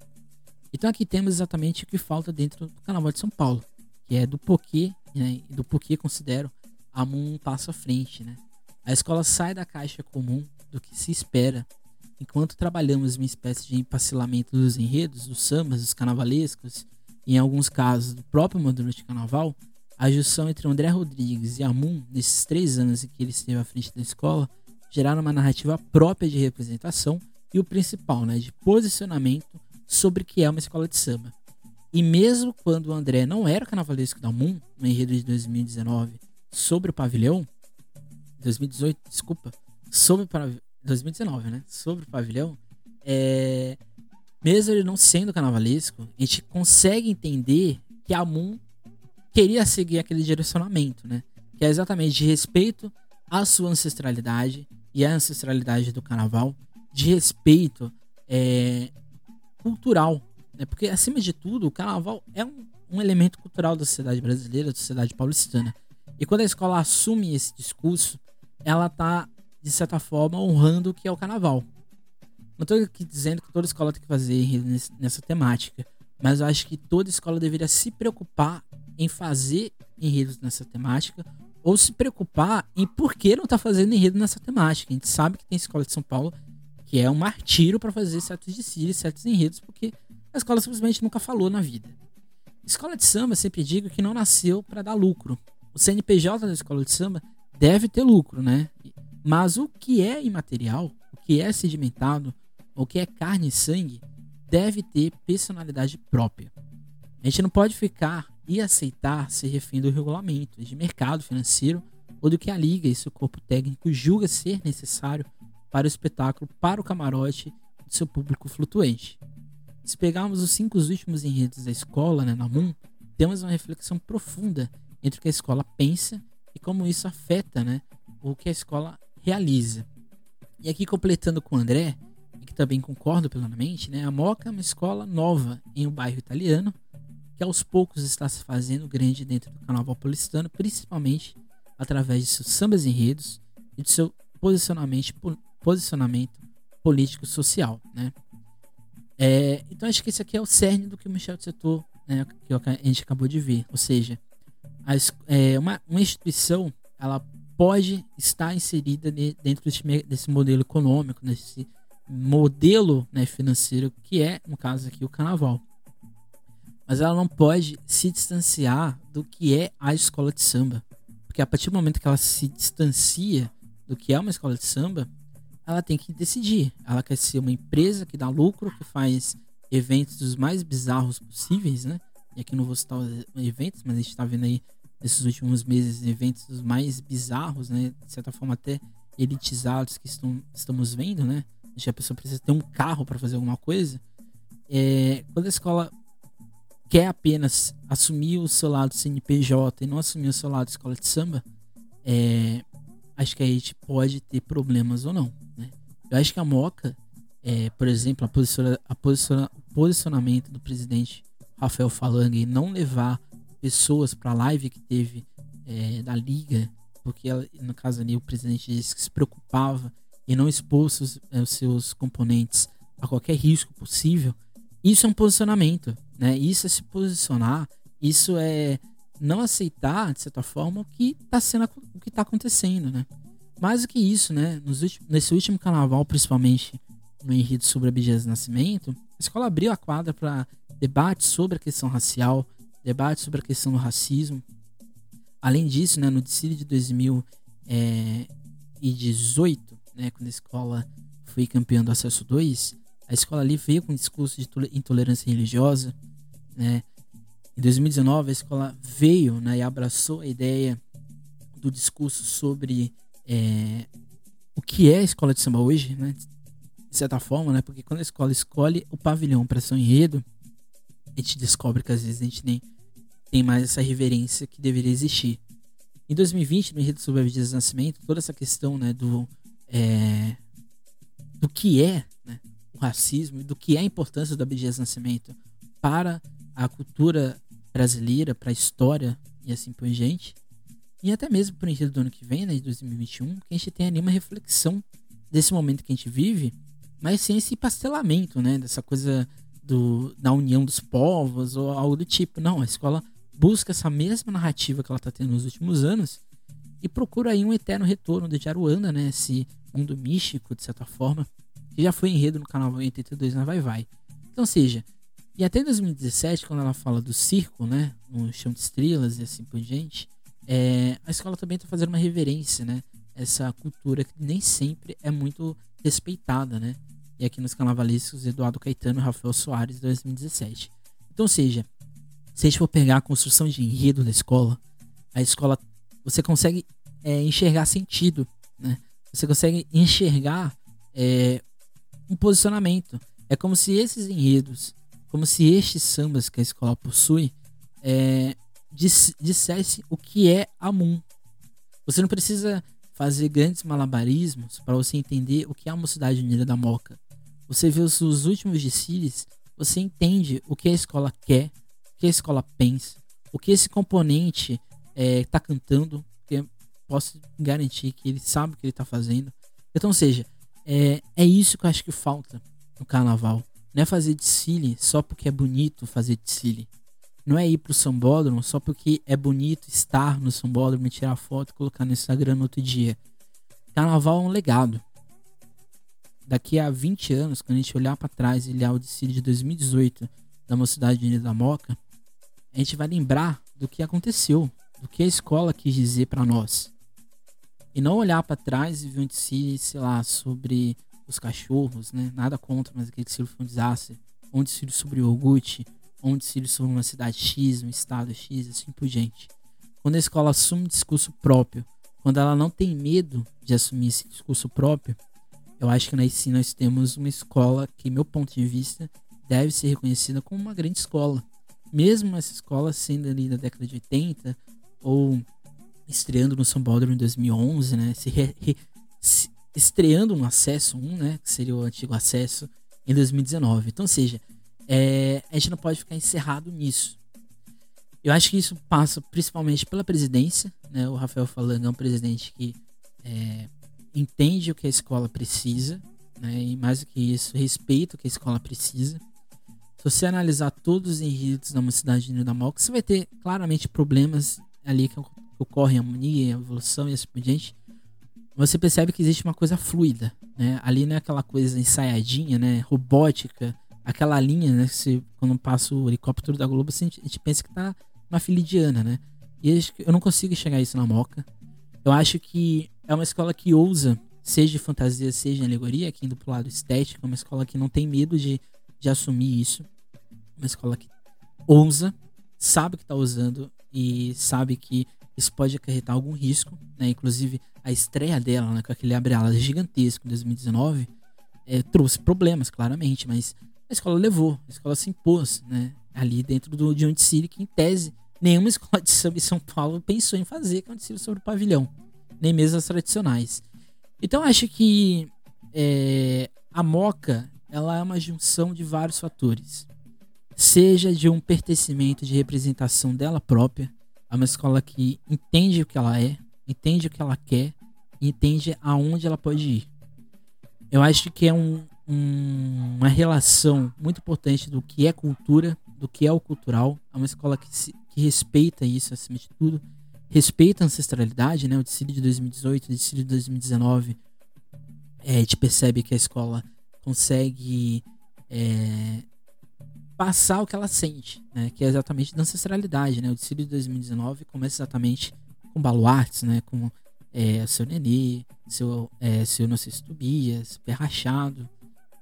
Então aqui temos exatamente o que falta dentro do carnaval de São Paulo, que é do porquê, né, do porquê considero a um passo à frente. Né? A escola sai da caixa comum do que se espera, enquanto trabalhamos uma espécie de empacilamento dos enredos, dos sambas, dos carnavalescos, em alguns casos do próprio modelo de carnaval, a junção entre André Rodrigues e Amun, nesses três anos em que ele esteve à frente da escola, geraram uma narrativa própria de representação e o principal, né, de posicionamento sobre o que é uma escola de samba. E mesmo quando o André não era carnavalesco da Amun, no enredo de 2019, sobre o pavilhão, 2018, desculpa, sobre o 2019, né, sobre o pavilhão, é, mesmo ele não sendo carnavalesco, a gente consegue entender que a Moon queria seguir aquele direcionamento, né? Que é exatamente de respeito à sua ancestralidade e à ancestralidade do carnaval, de respeito é, cultural, né? Porque acima de tudo, o carnaval é um, um elemento cultural da sociedade brasileira, da sociedade paulistana. E quando a escola assume esse discurso, ela está de certa forma honrando o que é o carnaval. Não estou aqui dizendo que toda escola tem que fazer nessa temática, mas eu acho que toda escola deveria se preocupar em fazer enredos nessa temática ou se preocupar em por que não está fazendo enredo nessa temática. A gente sabe que tem escola de São Paulo que é um martírio para fazer certos desfiles, certos enredos, porque a escola simplesmente nunca falou na vida. Escola de samba, sempre digo que não nasceu para dar lucro. O CNPJ da escola de samba deve ter lucro, né? Mas o que é imaterial, o que é sedimentado, o que é carne e sangue, deve ter personalidade própria. A gente não pode ficar e aceitar ser refém do regulamento de mercado financeiro ou do que a liga e seu corpo técnico julga ser necessário para o espetáculo, para o camarote de seu público flutuante. Se pegarmos os cinco últimos enredos da escola, né, na MUN, temos uma reflexão profunda entre o que a escola pensa e como isso afeta né, o que a escola realiza. E aqui completando com o André, que também concordo plenamente, né? A Moca é uma escola nova em um bairro italiano, que aos poucos está se fazendo grande dentro do carnaval paulistano, principalmente através de seus sambas enredos e de seu posicionamento, posicionamento político-social, né? É, então acho que esse aqui é o cerne do que o Michel citou, né, que a gente acabou de ver. Ou seja, é, uma, uma instituição ela pode estar inserida dentro desse, desse modelo econômico, nesse modelo né, financeiro que é, no caso aqui, o carnaval. Mas ela não pode se distanciar do que é a escola de samba. Porque a partir do momento que ela se distancia do que é uma escola de samba, ela tem que decidir. Ela quer ser uma empresa que dá lucro, que faz eventos dos mais bizarros possíveis, né? E aqui não vou citar os eventos, mas a gente está vendo aí nesses últimos meses eventos dos mais bizarros, né? De certa forma até elitizados que estão, estamos vendo, né? a pessoa precisa ter um carro para fazer alguma coisa. É, quando a escola quer apenas assumir o seu lado CNPJ e não assumir o seu lado escola de samba, é, acho que a gente pode ter problemas ou não. Né? Eu acho que a Moca, é, por exemplo, a, posiciona, a posiciona, o posicionamento do presidente Rafael Falanga em não levar pessoas para a live que teve é, da Liga, porque ela, no caso ali o presidente disse que se preocupava e não expor os, eh, os seus componentes a qualquer risco possível, isso é um posicionamento, né? Isso é se posicionar, isso é não aceitar, de certa forma, o que está sendo o que está acontecendo, né? Mais do que isso, né? Nos últimos, nesse último carnaval, principalmente no enredo sobre a Abdias Nascimento, a escola abriu a quadra para debate sobre a questão racial, debate sobre a questão do racismo. Além disso, né, no desfile de 2018, né, quando a escola foi campeã do acesso 2, a escola ali veio com um discurso de intolerância religiosa, né? Em 2019 a escola veio, né, e abraçou a ideia do discurso sobre é, o que é a escola de samba hoje, né? de certa forma, né? Porque quando a escola escolhe o pavilhão para ser um enredo, a gente descobre que às vezes a gente nem tem mais essa reverência que deveria existir. Em 2020, no enredo sobre a vida de nascimento, toda essa questão, né, do é, do que é né, o racismo e do que é a importância do Abdias Nascimento para a cultura brasileira, para a história e assim por diante. E até mesmo para o enredo do ano que vem, né, de 2021, que a gente tenha ali uma reflexão desse momento que a gente vive, mas sem esse pastelamento, né, dessa coisa do, da união dos povos ou algo do tipo. Não, a escola busca essa mesma narrativa que ela está tendo nos últimos anos e procura aí um eterno retorno de Jaruanda, né, esse mundo místico, de certa forma, que já foi enredo no canal 82 na Vai Vai. Então, seja, e até 2017, quando ela fala do circo, né, no chão de estrelas e assim por diante, é, a escola também está fazendo uma reverência, né, essa cultura que nem sempre é muito respeitada, né, e aqui nos carnavalescos Eduardo Caetano e Rafael Soares, 2017. Então, seja, se a gente for pegar a construção de enredo da escola, a escola, você consegue é, enxergar sentido, né, você consegue enxergar é, um posicionamento. É como se esses enredos, como se estes sambas que a escola possui, é, diss, dissesse o que é Amun. Você não precisa fazer grandes malabarismos para você entender o que é a Mocidade Unida da Moca. Você vê os, os últimos desfiles, você entende o que a escola quer, o que a escola pensa, o que esse componente está é, cantando, porque posso garantir que ele sabe o que ele está fazendo. Então, seja, é, é isso que eu acho que falta no carnaval. Não é fazer desfile só porque é bonito fazer desfile. Não é ir pro sambódromo só porque é bonito estar no sambódromo e tirar foto e colocar no Instagram no outro dia. Carnaval é um legado. Daqui a 20 anos, quando a gente olhar para trás e olhar o desfile de 2018 da Mocidade Unida da Moca, a gente vai lembrar do que aconteceu, do que a escola quis dizer para nós. E não olhar para trás e ver um desfile, sei lá, sobre os cachorros, né? Nada contra, mas aquele desfile foi um desastre. Um desfile sobre o iogurte, um desfile sobre uma cidade X, um estado X, assim por diante. Quando a escola assume um discurso próprio, quando ela não tem medo de assumir esse discurso próprio, eu acho que na sim nós temos uma escola que, meu ponto de vista, deve ser reconhecida como uma grande escola. Mesmo essa escola sendo ali da década de 80 ou estreando no São Paulo em 2011, né? Se, re, re, se estreando no Acesso 1, né? Que seria o antigo Acesso, em 2019. Então, ou seja, é, a gente não pode ficar encerrado nisso. Eu acho que isso passa principalmente pela presidência, né? O Rafael falando é um presidente que é, entende o que a escola precisa, né? E mais do que isso, respeita o que a escola precisa. Se você analisar todos os enredos da Mocidade de da Moca, você vai ter claramente problemas ali que ocorre a harmonia, a evolução e assim por diante, você percebe que existe uma coisa fluida, né? Ali não é aquela coisa ensaiadinha, né? Robótica, aquela linha, né? Se, quando passa o helicóptero da Globo, assim, a gente pensa que tá uma filidiana, né? E eu não consigo enxergar isso na Moca. Eu acho que é uma escola que ousa, seja de fantasia, seja de alegoria, aqui indo pro lado estético, é uma escola que não tem medo de, de assumir isso. Uma escola que ousa, sabe que tá usando e sabe que isso pode acarretar algum risco, né? Inclusive a estreia dela, né, com aquele abre-alas gigantesco em 2019, é, trouxe problemas, claramente, mas a escola levou, a escola se impôs, né? Ali dentro do de um desfile que, em tese, nenhuma escola de samba em São Paulo pensou em fazer, que é um desfile sobre o pavilhão, nem mesmo as tradicionais. Então acho que é, a Moca ela é uma junção de vários fatores, seja de um pertencimento de representação dela própria, é uma escola que entende o que ela é, entende o que ela quer entende aonde ela pode ir. Eu acho que é um, um, uma relação muito importante do que é cultura, do que é o cultural. É uma escola que, se, que respeita isso acima de tudo, respeita a ancestralidade, né? O desfile de 2018, o desfile de 2019, é, a gente percebe que a escola consegue é, passar o que ela sente, né? Que é exatamente da ancestralidade, né? O desfile de 2019 começa exatamente com baluartes, né? Com é, seu Nenê, seu, é, seu se Tobias, Pé Rachado,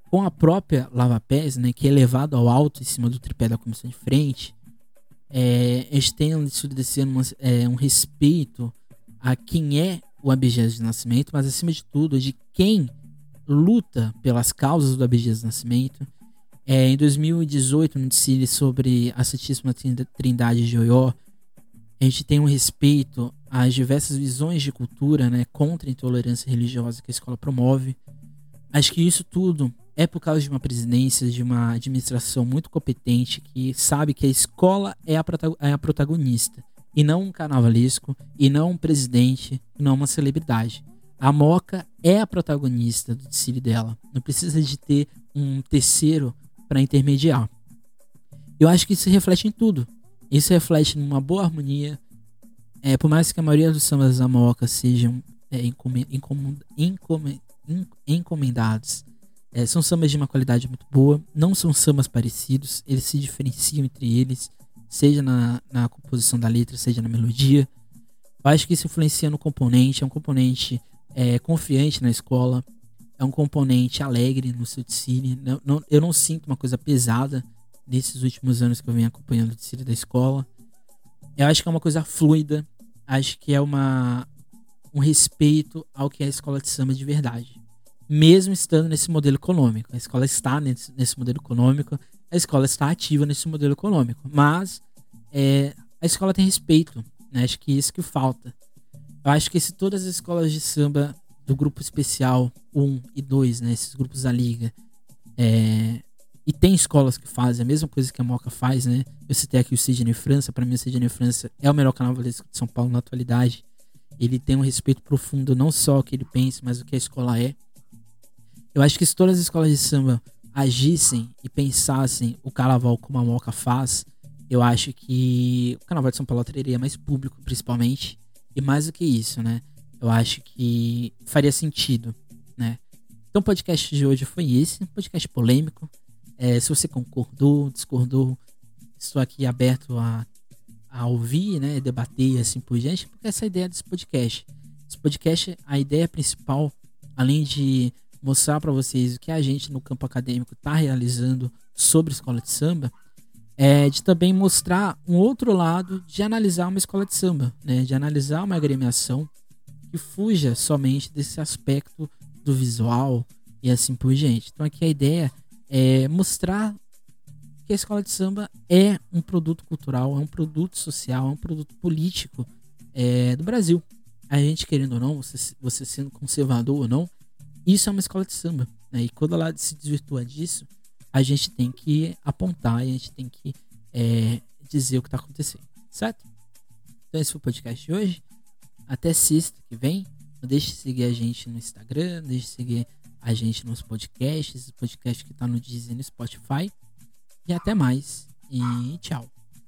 com a própria Lava Pés, né? Que é levado ao alto em cima do tripé da comissão de frente. É, a gente tem no desfile desse ano é, um respeito a quem é o abjeto de nascimento, mas acima de tudo, de quem luta pelas causas do Abdias Nascimento. É, em 2018, no desfile sobre a Santíssima Trindade de Oió, a gente tem um respeito às diversas visões de cultura né, contra a intolerância religiosa que a escola promove. Acho que isso tudo é por causa de uma presidência, de uma administração muito competente que sabe que a escola é a, é a protagonista e não um carnavalesco, e não um presidente, e não uma celebridade. A Moca é a protagonista do desfile dela. Não precisa de ter um terceiro para intermediar. Eu acho que isso reflete em tudo. Isso reflete numa boa harmonia. É, por mais que a maioria dos sambas da Moca sejam é, encomendados, é, são sambas de uma qualidade muito boa. Não são sambas parecidos, eles se diferenciam entre eles seja na, na composição da letra, seja na melodia. Eu acho que isso influencia no componente, é um componente é, confiante na escola, é um componente alegre no seu desfile. Eu não sinto uma coisa pesada nesses últimos anos que eu venho acompanhando o desfile da escola. Eu acho que é uma coisa fluida, acho que é uma, um respeito ao que é a escola de samba de verdade. Mesmo estando nesse modelo econômico. A escola está nesse, nesse modelo econômico, a escola está ativa nesse modelo econômico. Mas é, a escola tem respeito, né? Acho que isso que falta. Eu acho que se todas as escolas de samba do grupo especial 1 e 2, né? Esses grupos da liga, é, e tem escolas que fazem a mesma coisa que a Moca faz, né? Eu citei aqui o Sidney França, para mim o Sidney França é o melhor carnavalesco de São Paulo na atualidade. Ele tem um respeito profundo não só o que ele pensa, mas o que a escola é. Eu acho que se todas as escolas de samba agissem e pensassem o carnaval como a Moca faz, eu acho que o carnaval de São Paulo teria mais público, principalmente. E mais do que isso, né? Eu acho que faria sentido, né? Então o podcast de hoje foi esse, um podcast polêmico. É, se você concordou, discordou, estou aqui aberto a, a ouvir, né? Debater assim por diante, porque essa é a ideia desse podcast. Esse podcast, a ideia principal, além de mostrar para vocês o que a gente no campo acadêmico está realizando sobre escola de samba, é de também mostrar um outro lado de analisar uma escola de samba, né? de analisar uma agremiação que fuja somente desse aspecto do visual e assim por diante. Então aqui a ideia é mostrar que a escola de samba é um produto cultural, é um produto social, é um produto político é, do Brasil. A gente querendo ou não, você, você sendo conservador ou não, isso é uma escola de samba. Né? E quando ela se desvirtua disso, a gente tem que apontar e a gente tem que é, dizer o que está acontecendo, certo? Então esse foi o podcast de hoje. Até sexta que vem. Não deixe de seguir a gente no Instagram, deixe de seguir a gente nos podcasts, podcast que está no Disney no Spotify. E até mais. E tchau.